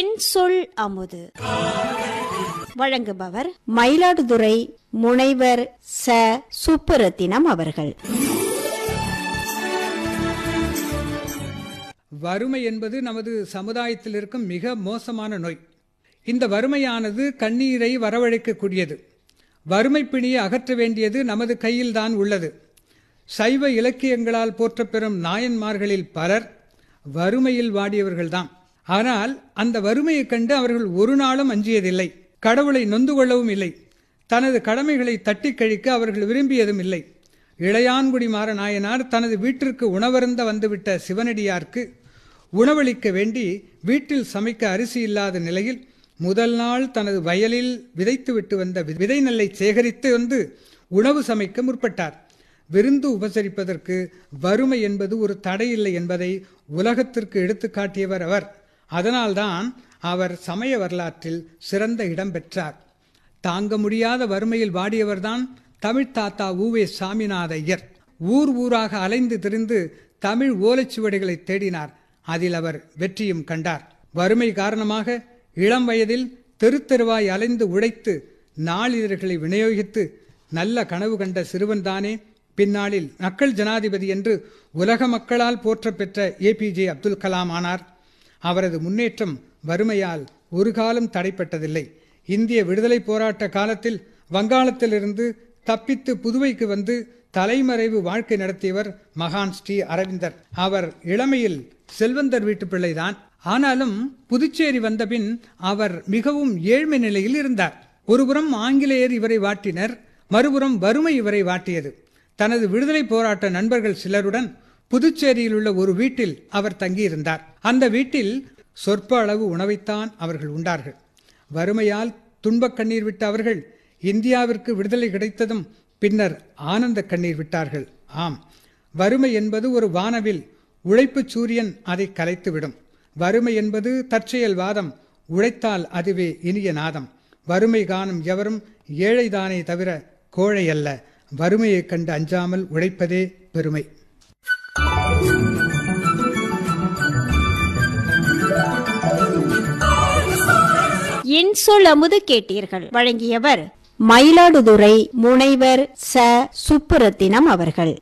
இன்சொல் அமுது. வழங்குபவர் மயிலாடுதுறை முனைவர் ச. சுப்புரத்தினம் அவர்கள். வறுமை என்பது நமது சமுதாயத்தில் இருக்கும் மிக மோசமான நோய். இந்த வறுமையானது கண்ணீரை வரவழைக்கக்கூடியது. வறுமை பிணியை அகற்ற வேண்டியது நமது கையில்தான் உள்ளது. சைவ இலக்கியங்களால் போற்றப்பெறும் நாயன்மார்களில் பலர் வறுமையில் வாடியவர்கள்தான். ஆனால் அந்த வறுமையைக் கண்டு அவர்கள் ஒரு நாளும் அஞ்சியதில்லை. கடவுளை நொந்து கொள்ளவும் இல்லை. தனது கடமைகளை தட்டி கழிக்க அவர்கள் விரும்பியதும் இல்லை. இளையான்குடி மாற நாயனார் தனது வீட்டிற்கு உணவருந்த வந்துவிட்ட சிவனடியார்க்கு உணவளிக்க வேண்டி வீட்டில் சமைக்க அரிசி இல்லாத நிலையில் முதல் நாள் தனது வயலில் விதைத்துவிட்டு வந்த விதை நெல்லை சேகரித்து வந்து உணவு சமைக்க முற்பட்டார். விருந்து உபசரிப்பதற்கு வறுமை என்பது ஒரு தடையில்லை என்பதை உலகத்திற்கு எடுத்துக்காட்டியவர் அவர். அதனால்தான் அவர் சமய வரலாற்றில் சிறந்த இடம் பெற்றார். தாங்க முடியாத வறுமையில் வாடியவர்தான் தமிழ் தாத்தா ஊவே சாமிநாத ஐயர் ஊர் ஊராக அலைந்து திரிந்து தமிழ் ஓலைச்சுவடிகளை தேடினார். அதில் அவர் வெற்றியும் கண்டார். வறுமை காரணமாக இளம் வயதில் தெரு தெருவாய் அலைந்து உழைத்து நாளிதழ்களை விநியோகித்து நல்ல கனவு கண்ட சிறுவன்தானே பின்னாளில் மக்கள் ஜனாதிபதி என்று உலக மக்களால் போற்றப்பெற்ற ஏபிஜே அப்துல் கலாம் ஆனார். அவரது முன்னேற்றம் வறுமையால் ஒரு காலம் தடைப்பட்டதில்லை. இந்திய விடுதலை போராட்ட காலத்தில் வங்காளத்திலிருந்து தப்பித்து புதுவைக்கு வந்து தலைமறைவு வாழ்க்கை நடத்தியவர் மகான் ஸ்ரீ அரவிந்தர். அவர் இளமையில் செல்வந்தர் வீட்டு பிள்ளைதான் ஆனாலும் புதுச்சேரி வந்தபின் அவர் மிகவும் ஏழ்மை நிலையில் இருந்தார். ஒருபுறம் ஆங்கிலேயர் இவரை வாட்டினர் மறுபுறம் வறுமை இவரை வாட்டியது. தனது விடுதலை போராட்ட நண்பர்கள் சிலருடன் புதுச்சேரியில் உள்ள ஒரு வீட்டில் அவர் தங்கியிருந்தார். அந்த வீட்டில் சொற்ப அளவு உணவைத்தான் அவர்கள் உண்டார்கள். வறுமையால் துன்பக் கண்ணீர் விட்ட அவர்கள் இந்தியாவிற்கு விடுதலை கிடைத்ததும் பின்னர் ஆனந்த கண்ணீர் விட்டார்கள். ஆம் வறுமை என்பது ஒரு வானவில் உழைப்புச் சூரியன் அதை கலைத்துவிடும். வறுமை என்பது தற்செயல் வாதம் உழைத்தால் அதுவே இனிய நாதம். வறுமை காணும் எவரும் ஏழைதானே தவிர கோழை அல்ல வறுமையைக் கண்டு அஞ்சாமல் உழைப்பதே பெருமை. இன்சொல் அமுது கேட்டீர்கள். வழங்கியவர் மயிலாடுதுறை முனைவர் ச. சுப்புரத்தினம் அவர்கள்.